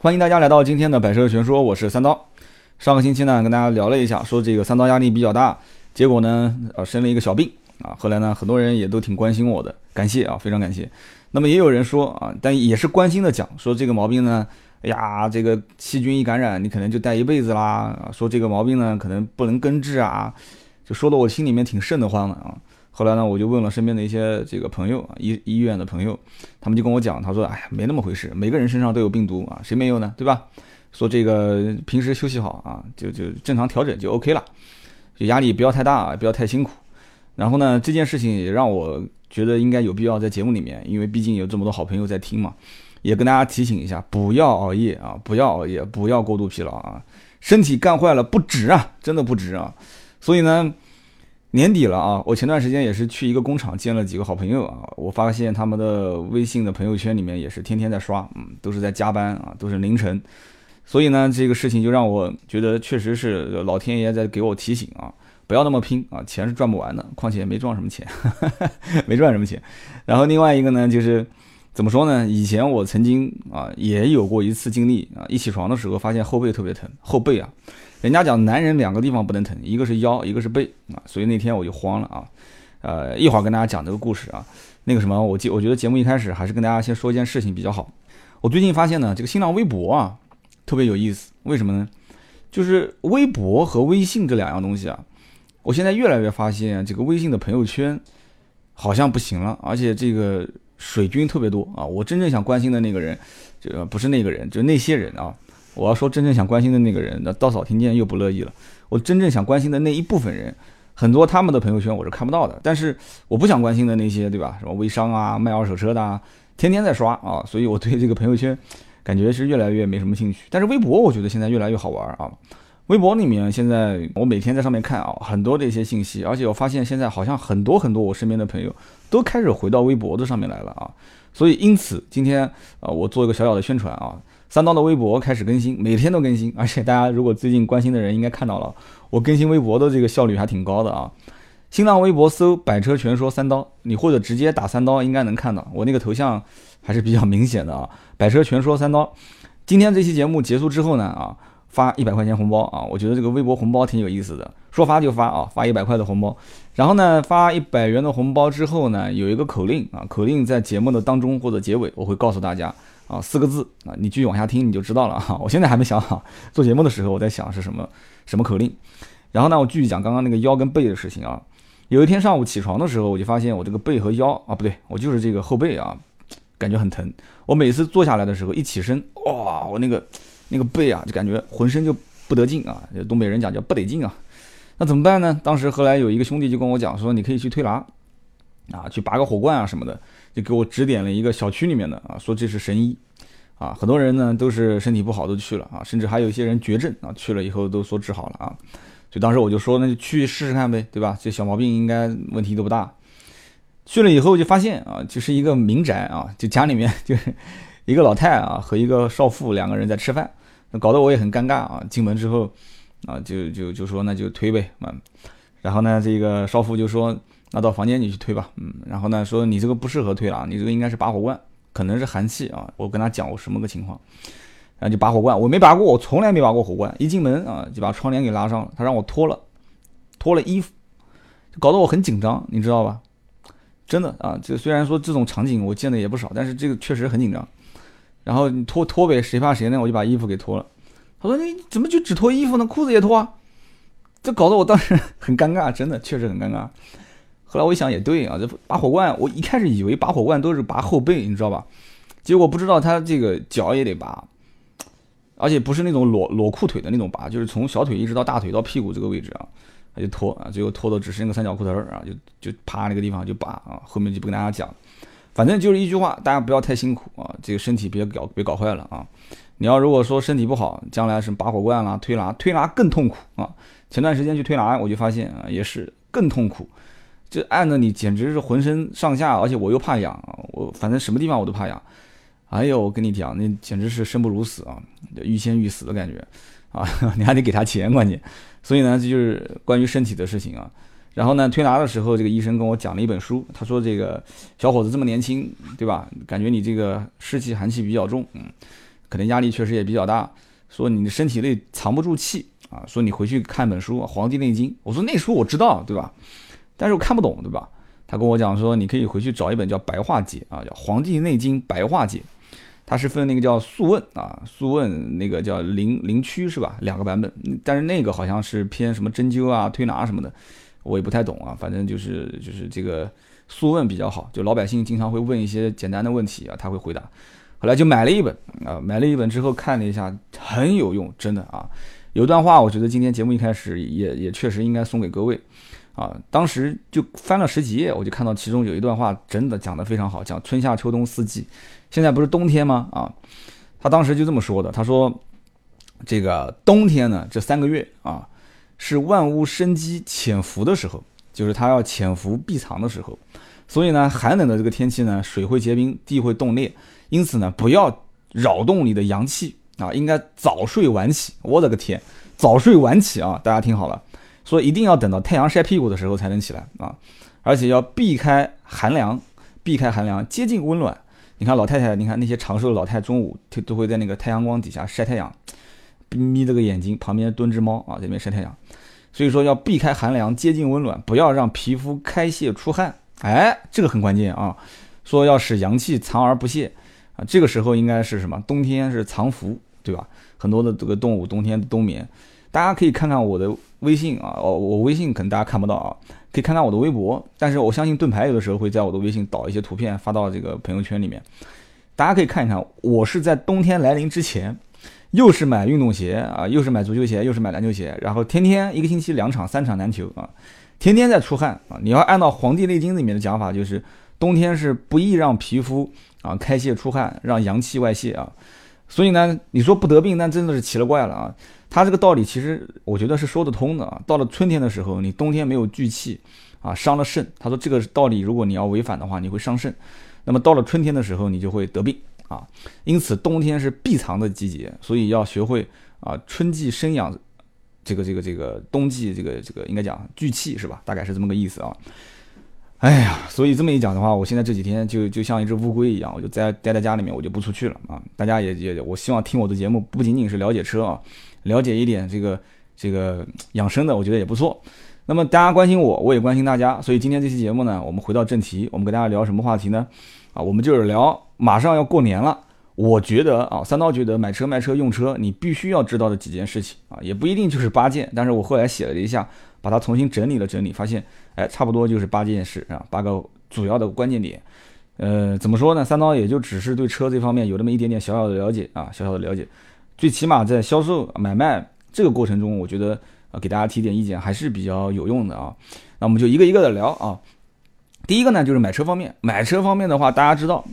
欢迎大家来到今天的百车全说，我是三刀。上个星期呢，跟大家聊了一下，说这个三刀压力比较大，结果呢，呃，生了一个小病啊。后来呢，很多人也都挺关心我的，感谢啊，非常感谢。那么也有人说啊，但也是关心的讲，说这个毛病呢，哎呀，这个细菌一感染，你可能就带一辈子啦。说这个毛病呢，可能不能根治啊，就说的我心里面挺瘆得慌的啊。后来呢，我就问了身边的一些这个朋友啊，医医院的朋友，他们就跟我讲，他说，哎呀，没那么回事，每个人身上都有病毒啊，谁没有呢？对吧？说这个平时休息好啊，就就正常调整就 OK 了，就压力不要太大，不要太辛苦。然后呢，这件事情也让我觉得应该有必要在节目里面，因为毕竟有这么多好朋友在听嘛，也跟大家提醒一下，不要熬夜啊，不要熬夜，不要过度疲劳啊，身体干坏了不值啊，真的不值啊。所以呢。年底了啊，我前段时间也是去一个工厂见了几个好朋友啊，我发现他们的微信的朋友圈里面也是天天在刷，嗯，都是在加班啊，都是凌晨，所以呢，这个事情就让我觉得确实是老天爷在给我提醒啊，不要那么拼啊，钱是赚不完的，况且没赚什么钱，没赚什么钱。然后另外一个呢，就是怎么说呢？以前我曾经啊也有过一次经历啊，一起床的时候发现后背特别疼，后背啊。人家讲男人两个地方不能疼，一个是腰，一个是背啊，所以那天我就慌了啊。呃，一会儿跟大家讲这个故事啊。那个什么，我记，我觉得节目一开始还是跟大家先说一件事情比较好。我最近发现呢，这个新浪微博啊特别有意思，为什么呢？就是微博和微信这两样东西啊，我现在越来越发现这个微信的朋友圈好像不行了，而且这个水军特别多啊。我真正想关心的那个人，这个不是那个人，就那些人啊。我要说真正想关心的那个人，那稻草听见又不乐意了。我真正想关心的那一部分人，很多他们的朋友圈我是看不到的。但是我不想关心的那些，对吧？什么微商啊、卖二手车的啊，天天在刷啊，所以我对这个朋友圈感觉是越来越没什么兴趣。但是微博我觉得现在越来越好玩啊。微博里面现在我每天在上面看啊，很多的一些信息，而且我发现现在好像很多很多我身边的朋友都开始回到微博的上面来了啊。所以因此今天啊，我做一个小小的宣传啊。三刀的微博开始更新，每天都更新，而且大家如果最近关心的人应该看到了，我更新微博的这个效率还挺高的啊。新浪微博搜“百车全说三刀”，你或者直接打三刀，应该能看到我那个头像还是比较明显的啊。百车全说三刀，今天这期节目结束之后呢啊，发一百块钱红包啊，我觉得这个微博红包挺有意思的，说发就发啊，发一百块的红包。然后呢，发一百元的红包之后呢，有一个口令啊，口令在节目的当中或者结尾我会告诉大家。啊，四个字啊，你继续往下听你就知道了哈。我现在还没想好，做节目的时候我在想是什么什么口令。然后呢，我继续讲刚刚那个腰跟背的事情啊。有一天上午起床的时候，我就发现我这个背和腰啊，不对，我就是这个后背啊，感觉很疼。我每次坐下来的时候，一起身，哇，我那个那个背啊，就感觉浑身就不得劲啊。东北人讲叫不得劲啊。那怎么办呢？当时后来有一个兄弟就跟我讲说，你可以去推拿啊，去拔个火罐啊什么的。就给我指点了一个小区里面的啊，说这是神医，啊，很多人呢都是身体不好都去了啊，甚至还有一些人绝症啊，去了以后都说治好了啊，所以当时我就说那就去试试看呗，对吧？这小毛病应该问题都不大。去了以后就发现啊，就是一个民宅啊，就家里面 就是一个老太啊和一个少妇两个人在吃饭，搞得我也很尴尬啊。进门之后啊，就就就说那就推呗，嗯，然后呢这个少妇就说。那到房间里去推吧，嗯，然后呢说你这个不适合推了啊，你这个应该是拔火罐，可能是寒气啊。我跟他讲我什么个情况，然后就拔火罐，我没拔过，我从来没拔过火罐。一进门啊就把窗帘给拉上了，他让我脱了，脱了衣服，搞得我很紧张，你知道吧？真的啊，这虽然说这种场景我见的也不少，但是这个确实很紧张。然后你脱脱呗，谁怕谁呢？我就把衣服给脱了。他说你怎么就只脱衣服呢？裤子也脱啊？这搞得我当时很尴尬，真的确实很尴尬。后来我一想也对啊，这拔火罐，我一开始以为拔火罐都是拔后背，你知道吧？结果不知道他这个脚也得拔，而且不是那种裸裸裤腿的那种拔，就是从小腿一直到大腿到屁股这个位置啊，他就脱啊，最后脱的只剩个三角裤头儿啊，就就趴那个地方就拔啊，后面就不跟大家讲，反正就是一句话，大家不要太辛苦啊，这个身体别搞别搞坏了啊。你要如果说身体不好，将来什么拔火罐啦、推拿，推拿更痛苦啊。前段时间去推拿，我就发现啊，也是更痛苦。这按着你，简直是浑身上下，而且我又怕痒，我反正什么地方我都怕痒。哎呦，我跟你讲，那简直是生不如死啊，欲仙欲死的感觉啊！你还得给他钱，关键。所以呢，这就是关于身体的事情啊。然后呢，推拿的时候，这个医生跟我讲了一本书，他说：“这个小伙子这么年轻，对吧？感觉你这个湿气寒气比较重，嗯，可能压力确实也比较大，说你的身体内藏不住气啊，说你回去看本书《黄帝内经》，我说那书我知道，对吧？但是我看不懂，对吧？他跟我讲说，你可以回去找一本叫《白话解》啊，叫《黄帝内经白话解》，它是分那个叫《素问》啊，《素问》那个叫灵灵区是吧？两个版本，但是那个好像是偏什么针灸啊、推拿什么的，我也不太懂啊。反正就是就是这个《素问》比较好，就老百姓经常会问一些简单的问题啊，他会回答。后来就买了一本啊，买了一本之后看了一下，很有用，真的啊。有段话，我觉得今天节目一开始也也确实应该送给各位。啊，当时就翻了十几页，我就看到其中有一段话，真的讲得非常好，讲春夏秋冬四季。现在不是冬天吗？啊，他当时就这么说的，他说，这个冬天呢，这三个月啊，是万物生机潜伏的时候，就是它要潜伏避藏的时候。所以呢，寒冷的这个天气呢，水会结冰，地会冻裂，因此呢，不要扰动你的阳气啊，应该早睡晚起。我的个天，早睡晚起啊，大家听好了。所以一定要等到太阳晒屁股的时候才能起来啊，而且要避开寒凉，避开寒凉，接近温暖。你看老太太，你看那些长寿的老太，中午都都会在那个太阳光底下晒太阳，眯着个眼睛，旁边蹲只猫啊，这边晒太阳。所以说要避开寒凉，接近温暖，不要让皮肤开泄出汗。哎，这个很关键啊。说要使阳气藏而不泄啊，这个时候应该是什么？冬天是藏伏，对吧？很多的这个动物冬天冬眠。大家可以看看我的微信啊，哦，我微信可能大家看不到啊，可以看看我的微博。但是我相信盾牌有的时候会在我的微信导一些图片发到这个朋友圈里面，大家可以看一看。我是在冬天来临之前，又是买运动鞋啊，又是买足球鞋，又是买篮球鞋，然后天天一个星期两场三场篮球啊，天天在出汗啊。你要按照《黄帝内经》里面的讲法，就是冬天是不宜让皮肤啊开泄出汗，让阳气外泄啊。所以呢，你说不得病，那真的是奇了怪了啊。他这个道理其实我觉得是说得通的啊。到了春天的时候，你冬天没有聚气啊，伤了肾。他说这个道理，如果你要违反的话，你会伤肾。那么到了春天的时候，你就会得病啊。因此冬天是闭藏的季节，所以要学会啊，春季生养，这个这个这个冬季这个这个应该讲聚气是吧？大概是这么个意思啊。哎呀，所以这么一讲的话，我现在这几天就就像一只乌龟一样，我就在待在家里面，我就不出去了啊。大家也也，我希望听我的节目不仅仅是了解车啊。了解一点这个这个养生的，我觉得也不错。那么大家关心我，我也关心大家，所以今天这期节目呢，我们回到正题，我们跟大家聊什么话题呢？啊，我们就是聊马上要过年了，我觉得啊，三刀觉得买车卖车用车，你必须要知道的几件事情啊，也不一定就是八件，但是我后来写了一下，把它重新整理了整理，发现哎，差不多就是八件事啊，八个主要的关键点。呃，怎么说呢？三刀也就只是对车这方面有那么一点点小小的了解啊，小小的了解。最起码在销售买卖这个过程中，我觉得啊，给大家提点意见还是比较有用的啊。那我们就一个一个的聊啊。第一个呢，就是买车方面。买车方面的话，大家知道，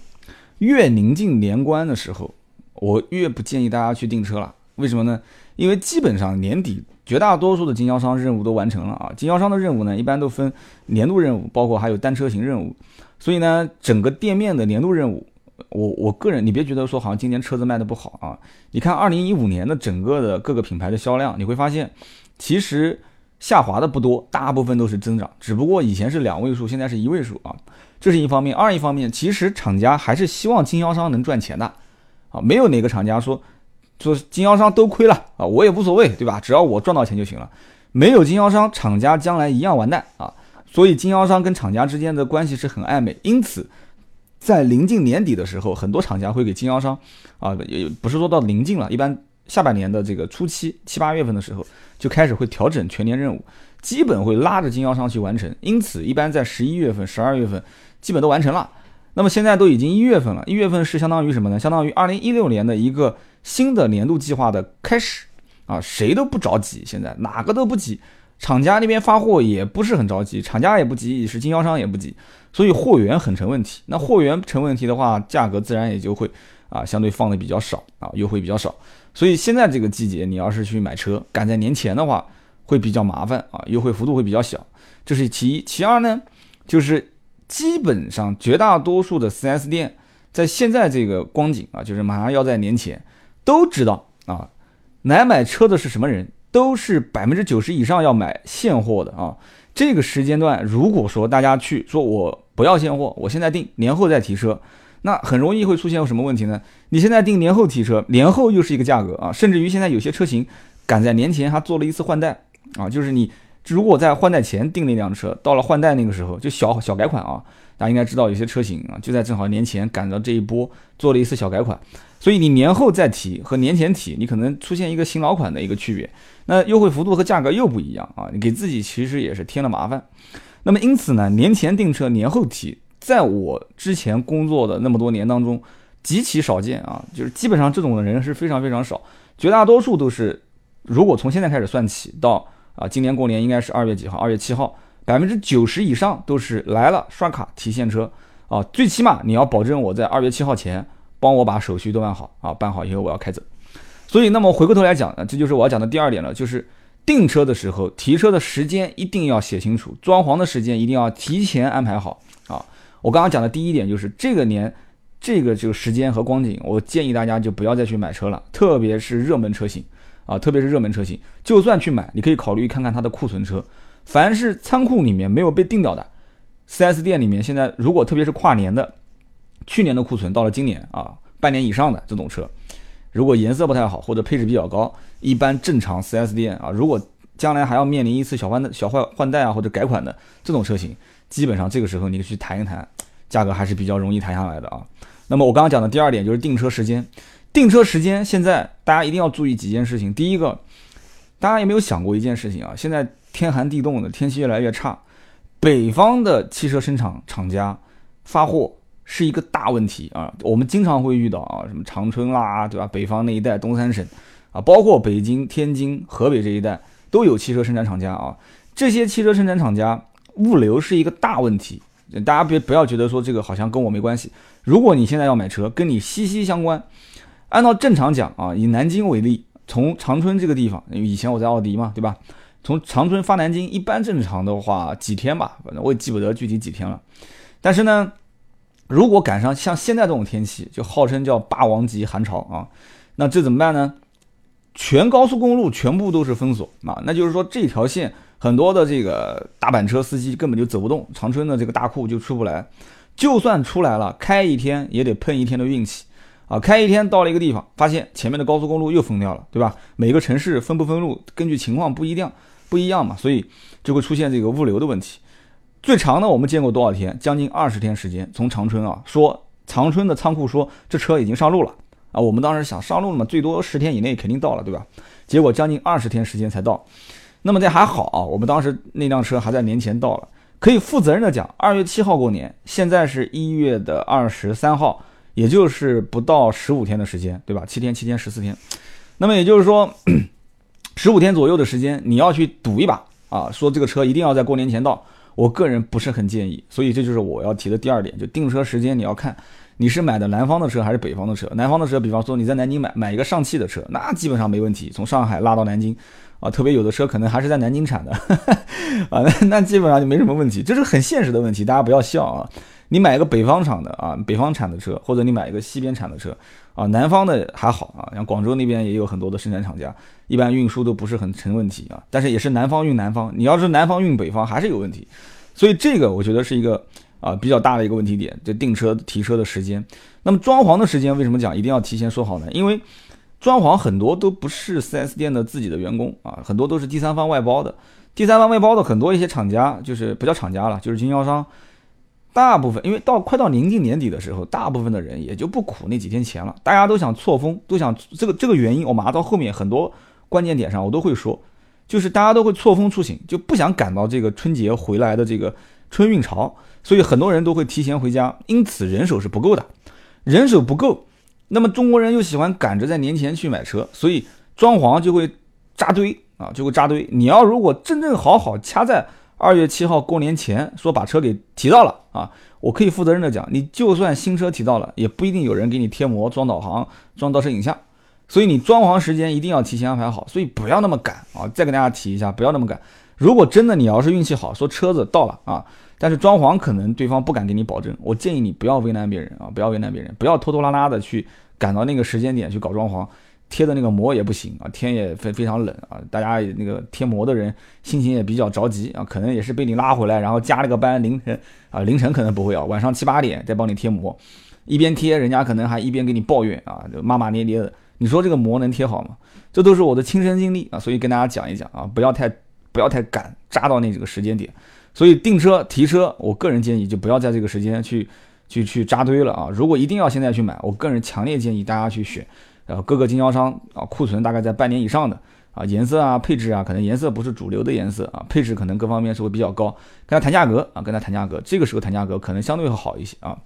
越临近年关的时候，我越不建议大家去订车了。为什么呢？因为基本上年底绝大多数的经销商任务都完成了啊。经销商的任务呢，一般都分年度任务，包括还有单车型任务。所以呢，整个店面的年度任务。我我个人，你别觉得说好像今年车子卖的不好啊。你看二零一五年的整个的各个品牌的销量，你会发现，其实下滑的不多，大部分都是增长。只不过以前是两位数，现在是一位数啊。这是一方面，二一方面，其实厂家还是希望经销商能赚钱的啊。没有哪个厂家说说经销商都亏了啊，我也无所谓，对吧？只要我赚到钱就行了。没有经销商，厂家将来一样完蛋啊。所以经销商跟厂家之间的关系是很暧昧，因此。在临近年底的时候，很多厂家会给经销商，啊，也不是说到临近了，一般下半年的这个初期七八月份的时候，就开始会调整全年任务，基本会拉着经销商去完成。因此，一般在十一月份、十二月份基本都完成了。那么现在都已经一月份了，一月份是相当于什么呢？相当于二零一六年的一个新的年度计划的开始啊，谁都不着急，现在哪个都不急。厂家那边发货也不是很着急，厂家也不急，是经销商也不急，所以货源很成问题。那货源成问题的话，价格自然也就会啊相对放的比较少啊，优惠比较少。所以现在这个季节，你要是去买车，赶在年前的话，会比较麻烦啊，优惠幅度会比较小。这是其一，其二呢，就是基本上绝大多数的 4S 店在现在这个光景啊，就是马上要在年前，都知道啊，来买车的是什么人。都是百分之九十以上要买现货的啊！这个时间段，如果说大家去说我不要现货，我现在定，年后再提车，那很容易会出现什么问题呢？你现在定年后提车，年后又是一个价格啊，甚至于现在有些车型赶在年前还做了一次换代啊，就是你如果在换代前订那辆车，到了换代那个时候就小小改款啊，大家应该知道有些车型啊就在正好年前赶到这一波做了一次小改款，所以你年后再提和年前提，你可能出现一个新老款的一个区别，那优惠幅度和价格又不一样啊，你给自己其实也是添了麻烦。那么因此呢，年前订车年后提。在我之前工作的那么多年当中，极其少见啊，就是基本上这种的人是非常非常少，绝大多数都是，如果从现在开始算起到啊，今年过年应该是二月几号？二月七号，百分之九十以上都是来了刷卡提现车啊，最起码你要保证我在二月七号前帮我把手续都办好啊，办好以后我要开走。所以，那么回过头来讲呢，这就是我要讲的第二点了，就是订车的时候提车的时间一定要写清楚，装潢的时间一定要提前安排好啊。我刚刚讲的第一点就是这个年，这个这个时间和光景，我建议大家就不要再去买车了，特别是热门车型啊，特别是热门车型，就算去买，你可以考虑看看它的库存车，凡是仓库里面没有被定掉的，4S 店里面现在如果特别是跨年的，去年的库存到了今年啊，半年以上的这种车，如果颜色不太好或者配置比较高，一般正常 4S 店啊，如果将来还要面临一次小换小换换代啊或者改款的这种车型。基本上这个时候你去谈一谈，价格还是比较容易谈下来的啊。那么我刚刚讲的第二点就是订车时间，订车时间现在大家一定要注意几件事情。第一个，大家有没有想过一件事情啊？现在天寒地冻的，天气越来越差，北方的汽车生产厂家发货是一个大问题啊。我们经常会遇到啊，什么长春啦，对吧？北方那一带东三省啊，包括北京、天津、河北这一带都有汽车生产厂家啊。这些汽车生产厂家。物流是一个大问题，大家别不要觉得说这个好像跟我没关系。如果你现在要买车，跟你息息相关。按照正常讲啊，以南京为例，从长春这个地方，因为以前我在奥迪嘛，对吧？从长春发南京，一般正常的话几天吧，反正我也记不得具体几天了。但是呢，如果赶上像现在这种天气，就号称叫霸王级寒潮啊，那这怎么办呢？全高速公路全部都是封锁啊，那就是说这条线。很多的这个大板车司机根本就走不动，长春的这个大库就出不来，就算出来了，开一天也得碰一天的运气啊！开一天到了一个地方，发现前面的高速公路又封掉了，对吧？每个城市封不封路，根据情况不一样，不一样嘛，所以就会出现这个物流的问题。最长的我们见过多少天？将近二十天时间，从长春啊，说长春的仓库说这车已经上路了啊，我们当时想上路了嘛，最多十天以内肯定到了，对吧？结果将近二十天时间才到。那么这还好啊，我们当时那辆车还在年前到了，可以负责任的讲，二月七号过年，现在是一月的二十三号，也就是不到十五天的时间，对吧？七天七天十四天，那么也就是说十五天左右的时间，你要去赌一把啊，说这个车一定要在过年前到，我个人不是很建议，所以这就是我要提的第二点，就订车时间你要看你是买的南方的车还是北方的车，南方的车，比方说你在南京买买一个上汽的车，那基本上没问题，从上海拉到南京。啊，特别有的车可能还是在南京产的，啊，那那基本上就没什么问题，这是很现实的问题，大家不要笑啊。你买一个北方厂的啊，北方产的车，或者你买一个西边产的车，啊，南方的还好啊，像广州那边也有很多的生产厂家，一般运输都不是很成问题啊。但是也是南方运南方，你要是南方运北方还是有问题，所以这个我觉得是一个啊比较大的一个问题点，就订车提车的时间。那么装潢的时间为什么讲一定要提前说好呢？因为装潢很多都不是 4S 店的自己的员工啊，很多都是第三方外包的。第三方外包的很多一些厂家，就是不叫厂家了，就是经销商。大部分因为到快到临近年底的时候，大部分的人也就不苦那几天钱了，大家都想错峰，都想这个这个原因，我马上到后面很多关键点上我都会说，就是大家都会错峰出行，就不想赶到这个春节回来的这个春运潮，所以很多人都会提前回家，因此人手是不够的，人手不够。那么中国人又喜欢赶着在年前去买车，所以装潢就会扎堆啊，就会扎堆。你要如果真正好好掐在二月七号过年前说把车给提到了啊，我可以负责任的讲，你就算新车提到了，也不一定有人给你贴膜、装导航、装倒车影像。所以你装潢时间一定要提前安排好，所以不要那么赶啊。再跟大家提一下，不要那么赶。如果真的你要是运气好，说车子到了啊。但是装潢可能对方不敢给你保证，我建议你不要为难别人啊，不要为难别人，不要拖拖拉拉的去赶到那个时间点去搞装潢，贴的那个膜也不行啊，天也非非常冷啊，大家那个贴膜的人心情也比较着急啊，可能也是被你拉回来，然后加了个班凌晨啊凌晨可能不会啊，晚上七八点再帮你贴膜，一边贴，人家可能还一边给你抱怨啊，就骂骂咧咧的。你说这个膜能贴好吗？这都是我的亲身经历啊，所以跟大家讲一讲啊，不要太不要太赶，扎到那几个时间点。所以订车提车，我个人建议就不要在这个时间去去去扎堆了啊。如果一定要现在去买，我个人强烈建议大家去选，呃，各个经销商啊，库存大概在半年以上的啊，颜色啊、配置啊，可能颜色不是主流的颜色啊，配置可能各方面是会比较高，跟他谈价格啊，跟他谈价格，这个时候谈价格可能相对会好一些啊。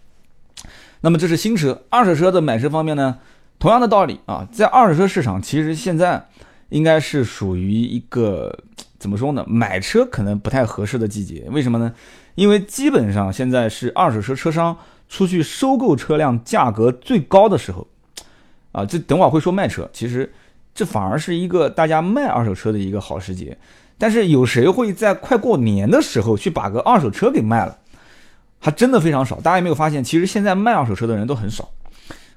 那么这是新车，二手车的买车方面呢？同样的道理啊，在二手车市场，其实现在应该是属于一个怎么说呢？买车可能不太合适的季节。为什么呢？因为基本上现在是二手车车商出去收购车辆价格最高的时候啊。这等会儿会说卖车，其实这反而是一个大家卖二手车的一个好时节。但是有谁会在快过年的时候去把个二手车给卖了？还真的非常少。大家有没有发现，其实现在卖二手车的人都很少。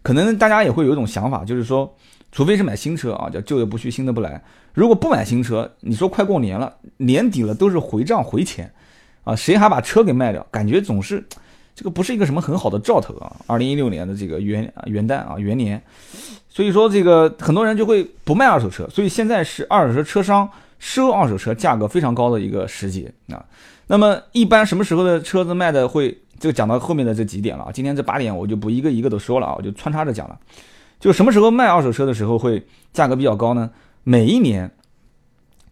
可能大家也会有一种想法，就是说，除非是买新车啊，叫旧的不去，新的不来。如果不买新车，你说快过年了，年底了都是回账回钱，啊，谁还把车给卖掉？感觉总是这个不是一个什么很好的兆头啊。二零一六年的这个元元旦啊元年，所以说这个很多人就会不卖二手车，所以现在是二手车车商收二手车价格非常高的一个时节啊。那么一般什么时候的车子卖的会？就讲到后面的这几点了啊，今天这八点我就不一个一个的说了啊，我就穿插着讲了。就什么时候卖二手车的时候会价格比较高呢？每一年，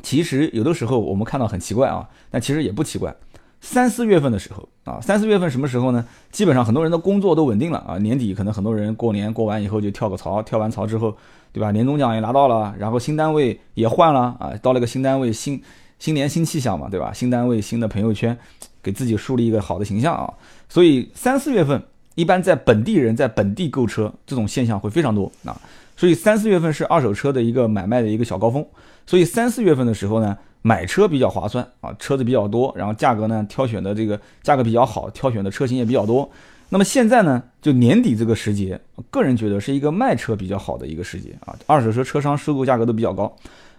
其实有的时候我们看到很奇怪啊，但其实也不奇怪。三四月份的时候啊，三四月份什么时候呢？基本上很多人的工作都稳定了啊，年底可能很多人过年过完以后就跳个槽，跳完槽之后，对吧？年终奖也拿到了，然后新单位也换了啊，到了个新单位，新新年新气象嘛，对吧？新单位新的朋友圈。给自己树立一个好的形象啊，所以三四月份一般在本地人在本地购车这种现象会非常多啊，所以三四月份是二手车的一个买卖的一个小高峰，所以三四月份的时候呢，买车比较划算啊，车子比较多，然后价格呢挑选的这个价格比较好，挑选的车型也比较多。那么现在呢，就年底这个时节，个人觉得是一个卖车比较好的一个时节啊，二手车车商收购价格都比较高，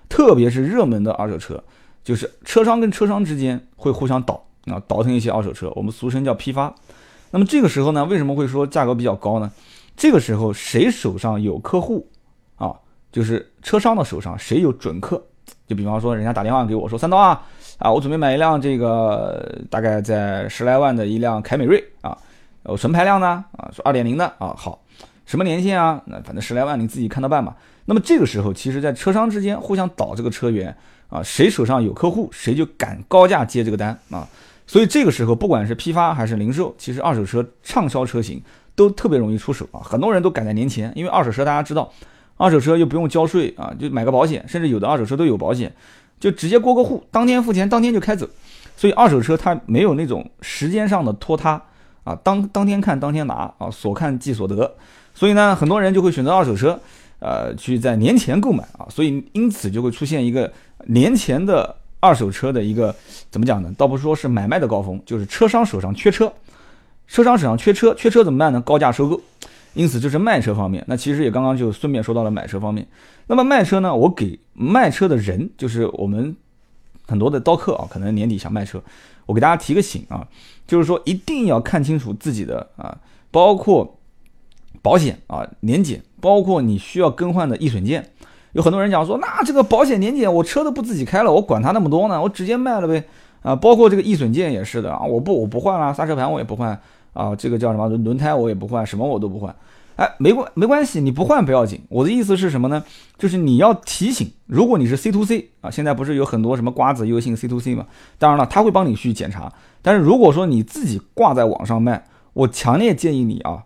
特别是热门的二手车，就是车商跟车商之间会互相倒。啊，倒腾一些二手车，我们俗称叫批发。那么这个时候呢，为什么会说价格比较高呢？这个时候谁手上有客户啊？就是车商的手上谁有准客？就比方说，人家打电话给我说：“三刀啊，啊，我准备买一辆这个大概在十来万的一辆凯美瑞啊，有纯排量呢啊，说二点零的啊，好，什么年限啊？那反正十来万你自己看着办吧。那么这个时候，其实在车商之间互相倒这个车源啊，谁手上有客户，谁就敢高价接这个单啊。所以这个时候，不管是批发还是零售，其实二手车畅销车型都特别容易出手啊！很多人都赶在年前，因为二手车大家知道，二手车又不用交税啊，就买个保险，甚至有的二手车都有保险，就直接过个户，当天付钱，当天就开走。所以二手车它没有那种时间上的拖沓啊，当当天看当天拿啊，所看即所得。所以呢，很多人就会选择二手车，呃，去在年前购买啊，所以因此就会出现一个年前的。二手车的一个怎么讲呢？倒不是说是买卖的高峰，就是车商手上缺车，车商手上缺车，缺车怎么办呢？高价收购。因此这是卖车方面。那其实也刚刚就顺便说到了买车方面。那么卖车呢？我给卖车的人，就是我们很多的刀客啊，可能年底想卖车，我给大家提个醒啊，就是说一定要看清楚自己的啊，包括保险啊、年检，包括你需要更换的易损件。有很多人讲说，那这个保险年检，我车都不自己开了，我管它那么多呢，我直接卖了呗。啊，包括这个易损件也是的啊，我不我不换了，刹车盘我也不换啊，这个叫什么轮胎我也不换，什么我都不换。哎，没关没关系，你不换不要紧。我的意思是什么呢？就是你要提醒，如果你是 C to C 啊，现在不是有很多什么瓜子优信 C to C 嘛？当然了，他会帮你去检查。但是如果说你自己挂在网上卖，我强烈建议你啊，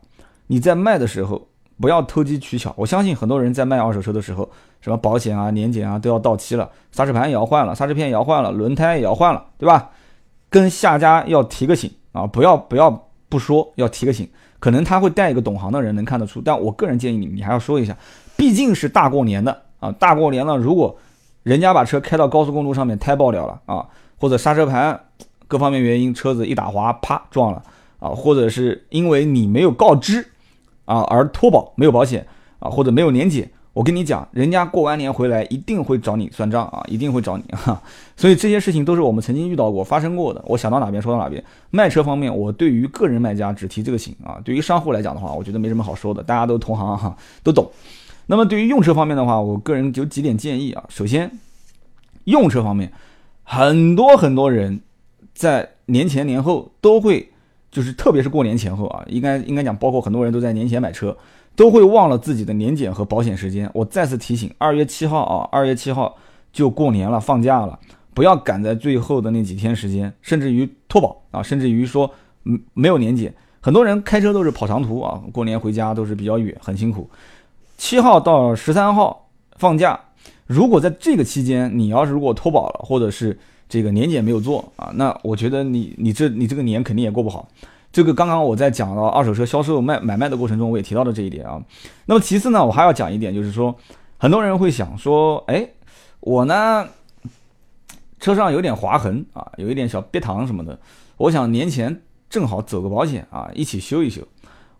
你在卖的时候。不要投机取巧，我相信很多人在卖二手车的时候，什么保险啊、年检啊都要到期了，刹车盘也要换了，刹车片也要换了，轮胎也要换了，对吧？跟下家要提个醒啊，不要不要不说，要提个醒，可能他会带一个懂行的人能看得出，但我个人建议你，你还要说一下，毕竟是大过年的啊，大过年了，如果人家把车开到高速公路上面胎爆掉了啊，或者刹车盘各方面原因车子一打滑啪撞了啊，或者是因为你没有告知。啊，而脱保没有保险啊，或者没有年检，我跟你讲，人家过完年回来一定会找你算账啊，一定会找你哈。所以这些事情都是我们曾经遇到过、发生过的。我想到哪边说到哪边。卖车方面，我对于个人卖家只提这个醒啊。对于商户来讲的话，我觉得没什么好说的，大家都同行哈，都懂。那么对于用车方面的话，我个人有几点建议啊。首先，用车方面，很多很多人在年前年后都会，就是特别是过年前后啊，应该应该讲，包括很多人都在年前买车。都会忘了自己的年检和保险时间。我再次提醒，二月七号啊，二月七号就过年了，放假了，不要赶在最后的那几天时间，甚至于脱保啊，甚至于说嗯没有年检。很多人开车都是跑长途啊，过年回家都是比较远，很辛苦。七号到十三号放假，如果在这个期间你要是如果脱保了，或者是这个年检没有做啊，那我觉得你你这你这个年肯定也过不好。这个刚刚我在讲到二手车销售卖买卖的过程中，我也提到了这一点啊。那么其次呢，我还要讲一点，就是说，很多人会想说，哎，我呢车上有点划痕啊，有一点小瘪糖什么的，我想年前正好走个保险啊，一起修一修。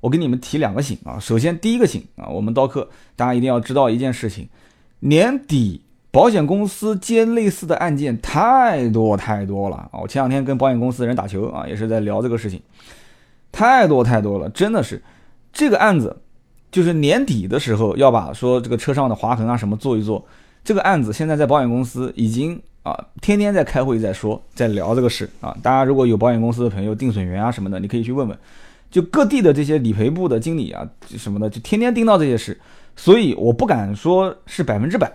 我给你们提两个醒啊。首先第一个醒啊，我们刀客大家一定要知道一件事情，年底保险公司接类似的案件太多太多了啊。我前两天跟保险公司的人打球啊，也是在聊这个事情。太多太多了，真的是，这个案子就是年底的时候要把说这个车上的划痕啊什么做一做。这个案子现在在保险公司已经啊天天在开会在说在聊这个事啊。大家如果有保险公司的朋友、定损员啊什么的，你可以去问问。就各地的这些理赔部的经理啊什么的，就天天盯到这些事。所以我不敢说是百分之百，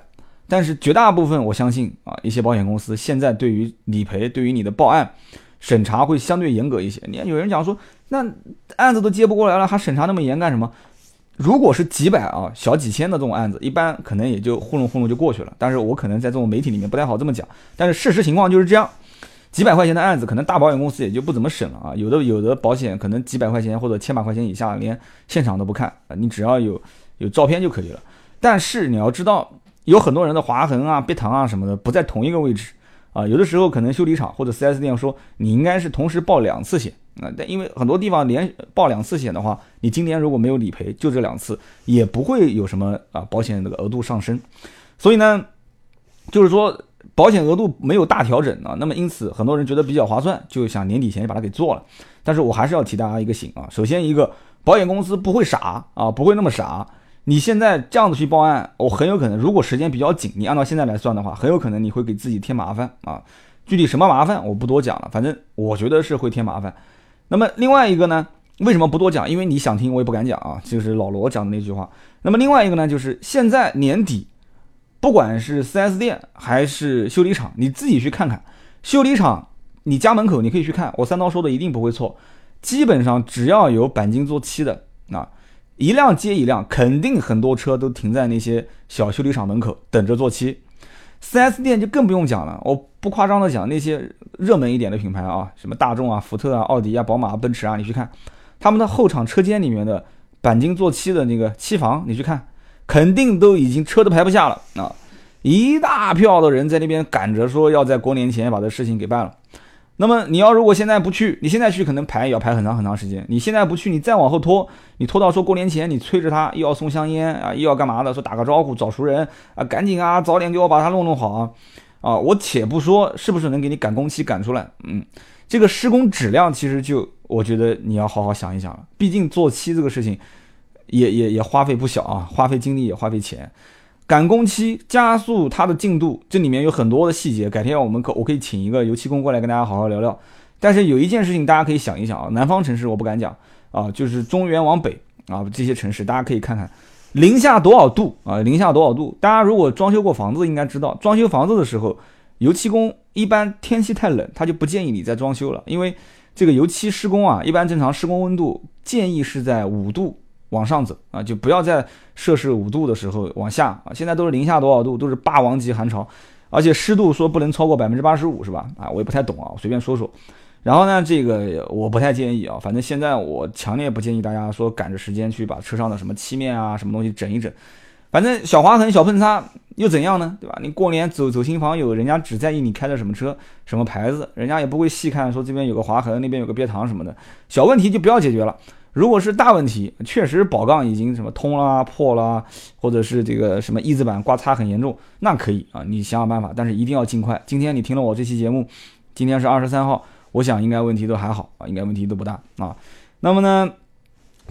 但是绝大部分我相信啊，一些保险公司现在对于理赔、对于你的报案审查会相对严格一些。你看有人讲说。那案子都接不过来了，还审查那么严干什么？如果是几百啊、小几千的这种案子，一般可能也就糊弄糊弄就过去了。但是我可能在这种媒体里面不太好这么讲，但是事实情况就是这样。几百块钱的案子，可能大保险公司也就不怎么审了啊。有的有的保险可能几百块钱或者千把块钱以下，连现场都不看啊，你只要有有照片就可以了。但是你要知道，有很多人的划痕啊、别糖啊什么的不在同一个位置啊，有的时候可能修理厂或者 4S 店说你应该是同时报两次险。啊，但因为很多地方连报两次险的话，你今年如果没有理赔，就这两次也不会有什么啊保险那个额度上升，所以呢，就是说保险额度没有大调整啊，那么因此很多人觉得比较划算，就想年底前就把它给做了。但是我还是要提大家一个醒啊，首先一个保险公司不会傻啊，不会那么傻，你现在这样子去报案，我很有可能如果时间比较紧，你按照现在来算的话，很有可能你会给自己添麻烦啊。具体什么麻烦我不多讲了，反正我觉得是会添麻烦。那么另外一个呢？为什么不多讲？因为你想听，我也不敢讲啊。就是老罗讲的那句话。那么另外一个呢，就是现在年底，不管是 4S 店还是修理厂，你自己去看看。修理厂，你家门口你可以去看，我三刀说的一定不会错。基本上只要有钣金做漆的，啊，一辆接一辆，肯定很多车都停在那些小修理厂门口等着做漆。4S 店就更不用讲了，我不夸张的讲，那些热门一点的品牌啊，什么大众啊、福特啊、奥迪啊、宝马、奔驰啊，你去看他们的后厂车间里面的钣金做漆的那个漆房，你去看，肯定都已经车都排不下了啊，一大票的人在那边赶着说要在过年前把这事情给办了。那么你要如果现在不去，你现在去可能排也要排很长很长时间。你现在不去，你再往后拖，你拖到说过年前，你催着他又要送香烟啊，又要干嘛的？说打个招呼找熟人啊，赶紧啊，早点给我把它弄弄好啊！啊，我且不说是不是能给你赶工期赶出来，嗯，这个施工质量其实就我觉得你要好好想一想了。毕竟做漆这个事情也也也花费不小啊，花费精力也花费钱。赶工期加速它的进度，这里面有很多的细节。改天我们可我可以请一个油漆工过来跟大家好好聊聊。但是有一件事情大家可以想一想啊，南方城市我不敢讲啊，就是中原往北啊这些城市，大家可以看看零下多少度啊，零下多少度。大家如果装修过房子，应该知道装修房子的时候，油漆工一般天气太冷，他就不建议你再装修了，因为这个油漆施工啊，一般正常施工温度建议是在五度。往上走啊，就不要在摄氏五度的时候往下啊。现在都是零下多少度，都是霸王级寒潮，而且湿度说不能超过百分之八十五，是吧？啊，我也不太懂啊，我随便说说。然后呢，这个我不太建议啊，反正现在我强烈不建议大家说赶着时间去把车上的什么漆面啊、什么东西整一整。反正小划痕、小碰擦又怎样呢？对吧？你过年走走亲访友，人家只在意你开的什么车、什么牌子，人家也不会细看说这边有个划痕，那边有个别糖什么的。小问题就不要解决了。如果是大问题，确实宝杠已经什么通啦、破啦，或者是这个什么一字板刮擦很严重，那可以啊，你想想办法，但是一定要尽快。今天你听了我这期节目，今天是二十三号，我想应该问题都还好啊，应该问题都不大啊。那么呢，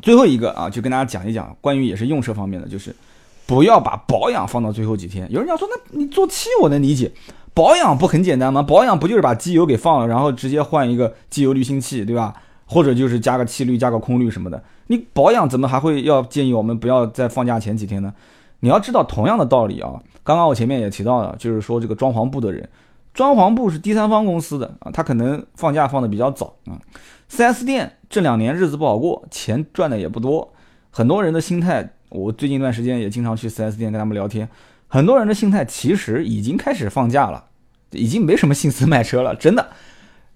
最后一个啊，就跟大家讲一讲关于也是用车方面的，就是不要把保养放到最后几天。有人要说，那你做漆我能理解，保养不很简单吗？保养不就是把机油给放了，然后直接换一个机油滤清器，对吧？或者就是加个气滤、加个空滤什么的，你保养怎么还会要建议我们不要在放假前几天呢？你要知道同样的道理啊，刚刚我前面也提到了，就是说这个装潢部的人，装潢部是第三方公司的啊，他可能放假放的比较早啊。4S 店这两年日子不好过，钱赚的也不多，很多人的心态，我最近一段时间也经常去 4S 店跟他们聊天，很多人的心态其实已经开始放假了，已经没什么心思卖车了，真的。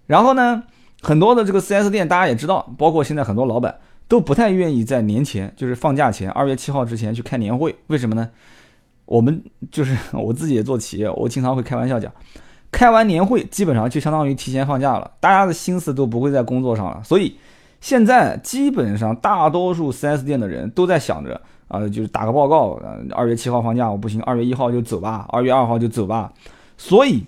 然后呢？很多的这个 4S 店，大家也知道，包括现在很多老板都不太愿意在年前，就是放假前，二月七号之前去开年会。为什么呢？我们就是 我自己也做企业，我经常会开玩笑讲，开完年会基本上就相当于提前放假了，大家的心思都不会在工作上了。所以现在基本上大多数 4S 店的人都在想着啊，就是打个报告，二月七号放假我不行，二月一号就走吧，二月二号就走吧。所以。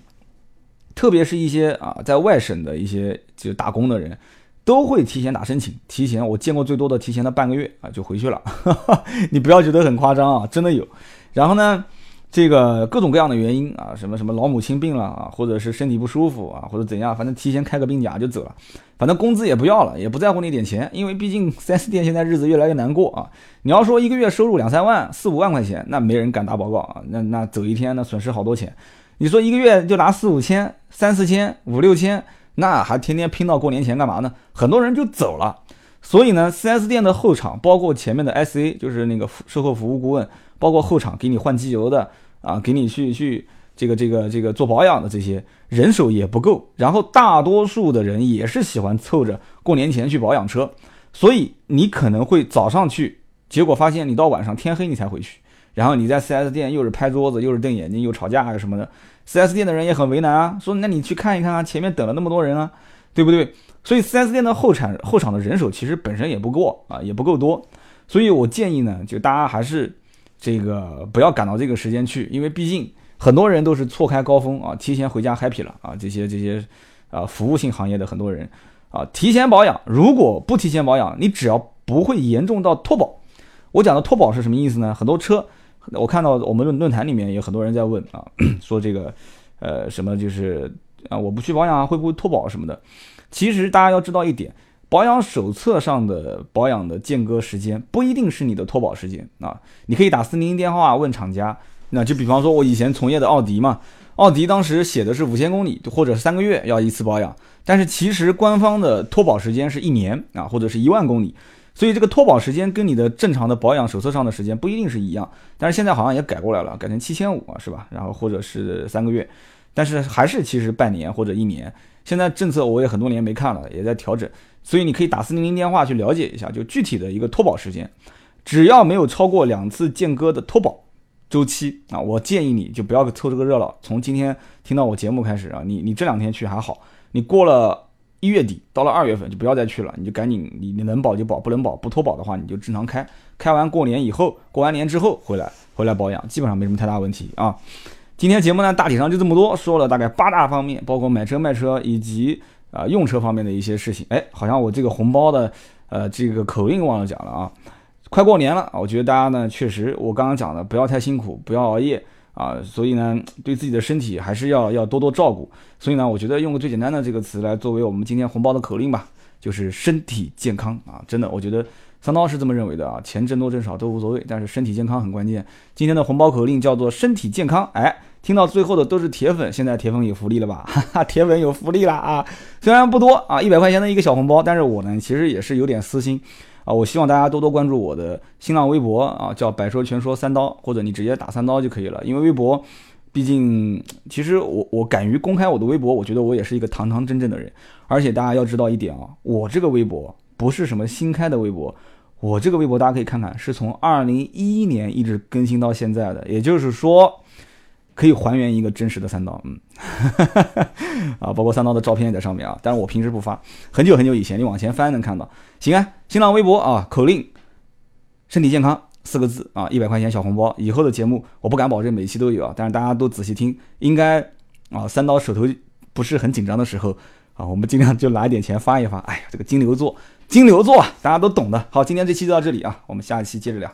特别是一些啊，在外省的一些就打工的人，都会提前打申请，提前我见过最多的提前了半个月啊就回去了。你不要觉得很夸张啊，真的有。然后呢，这个各种各样的原因啊，什么什么老母亲病了啊，或者是身体不舒服啊，或者怎样，反正提前开个病假就走了。反正工资也不要了，也不在乎那点钱，因为毕竟 4S 店现在日子越来越难过啊。你要说一个月收入两三万、四五万块钱，那没人敢打报告啊。那那走一天那损失好多钱。你说一个月就拿四五千、三四千、五六千，那还天天拼到过年前干嘛呢？很多人就走了。所以呢，4S 店的后场，包括前面的 SA，就是那个售后服务顾问，包括后场给你换机油的啊，给你去去这个这个这个做保养的这些人手也不够。然后大多数的人也是喜欢凑着过年前去保养车，所以你可能会早上去，结果发现你到晚上天黑你才回去。然后你在 4S 店又是拍桌子，又是瞪眼睛，又吵架什么的，4S 店的人也很为难啊，说那你去看一看啊，前面等了那么多人啊，对不对？所以 4S 店的后产后场的人手其实本身也不够啊，也不够多，所以我建议呢，就大家还是这个不要赶到这个时间去，因为毕竟很多人都是错开高峰啊，提前回家 happy 了啊，这些这些啊服务性行业的很多人啊，提前保养，如果不提前保养，你只要不会严重到脱保，我讲的脱保是什么意思呢？很多车。我看到我们论论坛里面有很多人在问啊，说这个，呃，什么就是啊，我不去保养啊，会不会脱保什么的？其实大家要知道一点，保养手册上的保养的间隔时间不一定是你的脱保时间啊。你可以打四零零电话问厂家，那就比方说我以前从业的奥迪嘛，奥迪当时写的是五千公里或者三个月要一次保养，但是其实官方的脱保时间是一年啊，或者是一万公里。所以这个脱保时间跟你的正常的保养手册上的时间不一定是一样，但是现在好像也改过来了，改成七千五啊，是吧？然后或者是三个月，但是还是其实半年或者一年。现在政策我也很多年没看了，也在调整，所以你可以打四零零电话去了解一下，就具体的一个脱保时间，只要没有超过两次间隔的脱保周期啊，我建议你就不要凑这个热闹。从今天听到我节目开始啊，你你这两天去还好，你过了。一月底到了二月份就不要再去了，你就赶紧你你能保就保，不能保不脱保的话你就正常开，开完过年以后，过完年之后回来回来保养，基本上没什么太大问题啊。今天节目呢大体上就这么多，说了大概八大方面，包括买车卖车以及啊用车方面的一些事情。哎，好像我这个红包的呃这个口令忘了讲了啊。快过年了，我觉得大家呢确实我刚刚讲的不要太辛苦，不要熬夜。啊，所以呢，对自己的身体还是要要多多照顾。所以呢，我觉得用个最简单的这个词来作为我们今天红包的口令吧，就是身体健康啊！真的，我觉得三刀是这么认为的啊，钱挣多挣少都无所谓，但是身体健康很关键。今天的红包口令叫做身体健康，哎，听到最后的都是铁粉，现在铁粉有福利了吧？哈哈，铁粉有福利了啊！虽然不多啊，一百块钱的一个小红包，但是我呢，其实也是有点私心。啊，我希望大家多多关注我的新浪微博啊，叫“百说全说三刀”，或者你直接打三刀就可以了。因为微博，毕竟其实我我敢于公开我的微博，我觉得我也是一个堂堂正正的人。而且大家要知道一点啊，我这个微博不是什么新开的微博，我这个微博大家可以看看，是从二零一一年一直更新到现在的。也就是说，可以还原一个真实的三刀，嗯，啊，包括三刀的照片也在上面啊。但是我平时不发，很久很久以前，你往前翻能看到。行啊，新浪微博啊，口令，身体健康四个字啊，一百块钱小红包。以后的节目我不敢保证每期都有啊，但是大家都仔细听，应该啊，三刀手头不是很紧张的时候啊，我们尽量就拿一点钱发一发。哎呀，这个金牛座，金牛座大家都懂的。好，今天这期就到这里啊，我们下一期接着聊。